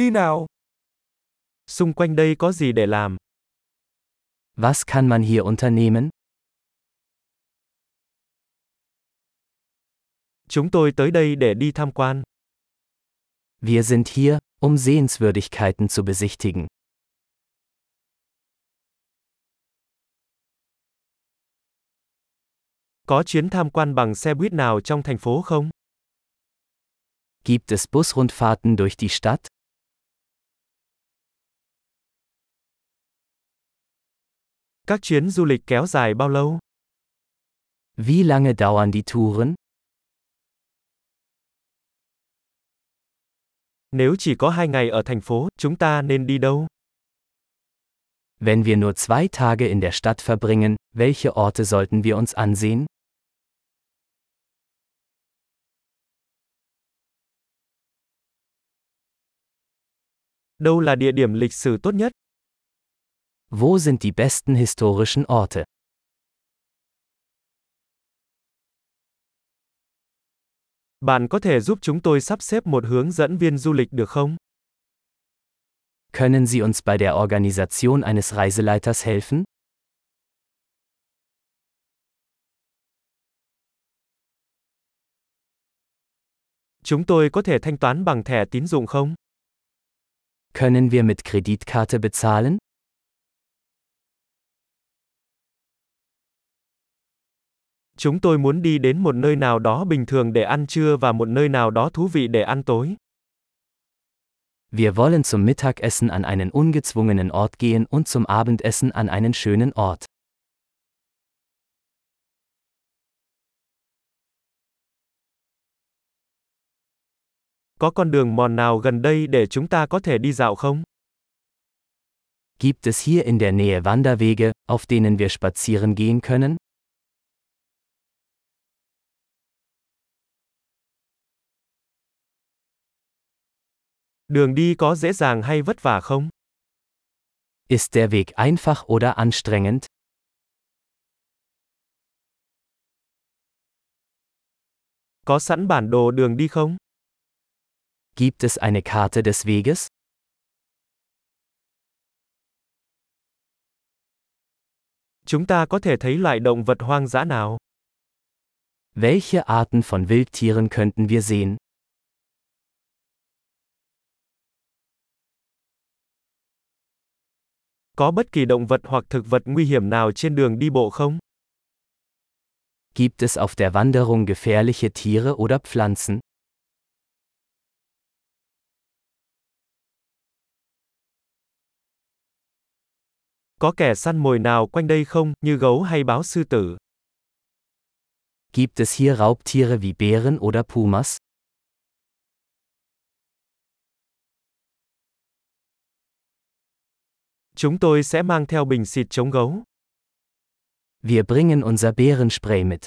Đi nào. Xung quanh đây có gì để làm? Was kann man hier unternehmen? Chúng tôi tới đây để đi tham quan. Wir sind hier, um Sehenswürdigkeiten zu besichtigen. Có chuyến tham quan bằng xe buýt nào trong thành phố không? Gibt es Busrundfahrten durch die Stadt? Các chuyến du lịch kéo dài bao lâu? Wie lange dauern die Touren? Nếu chỉ có hai ngày ở thành phố, chúng ta nên đi đâu? Wenn wir nur zwei Tage in der Stadt verbringen, welche Orte sollten wir uns ansehen? Đâu là địa điểm lịch sử tốt nhất? Wo sind die besten historischen Orte? Bạn có thể giúp chúng tôi sắp xếp một hướng dẫn viên du lịch được không? Können Sie uns bei der Organisation eines Reiseleiters helfen? Chúng tôi có thể thanh toán bằng thẻ tín dụng không? Können wir mit Kreditkarte bezahlen? Chúng tôi muốn đi đến một nơi nào đó bình thường để ăn trưa và một nơi nào đó thú vị để ăn tối. Wir wollen zum Mittagessen an einen ungezwungenen Ort gehen und zum Abendessen an einen schönen Ort. Có con đường mòn nào gần đây để chúng ta có thể đi dạo không? Gibt es hier in der Nähe Wanderwege, auf denen wir spazieren gehen können? Đường đi có dễ dàng hay vất vả không? Ist der Weg einfach oder anstrengend? Có sẵn bản đồ đường đi không? Gibt es eine Karte des Weges? Chúng ta có thể thấy loại động vật hoang dã nào? Welche Arten von Wildtieren könnten wir sehen? Có bất kỳ động vật hoặc thực vật nguy hiểm nào trên đường đi bộ không? Gibt es auf der Wanderung gefährliche Tiere oder Pflanzen? Có kẻ săn mồi nào quanh đây không, như gấu hay báo sư tử? Gibt es hier Raubtiere wie Bären oder Pumas? Chúng tôi sẽ mang theo bình xịt chống gấu. Wir bringen unser Bärenspray mit.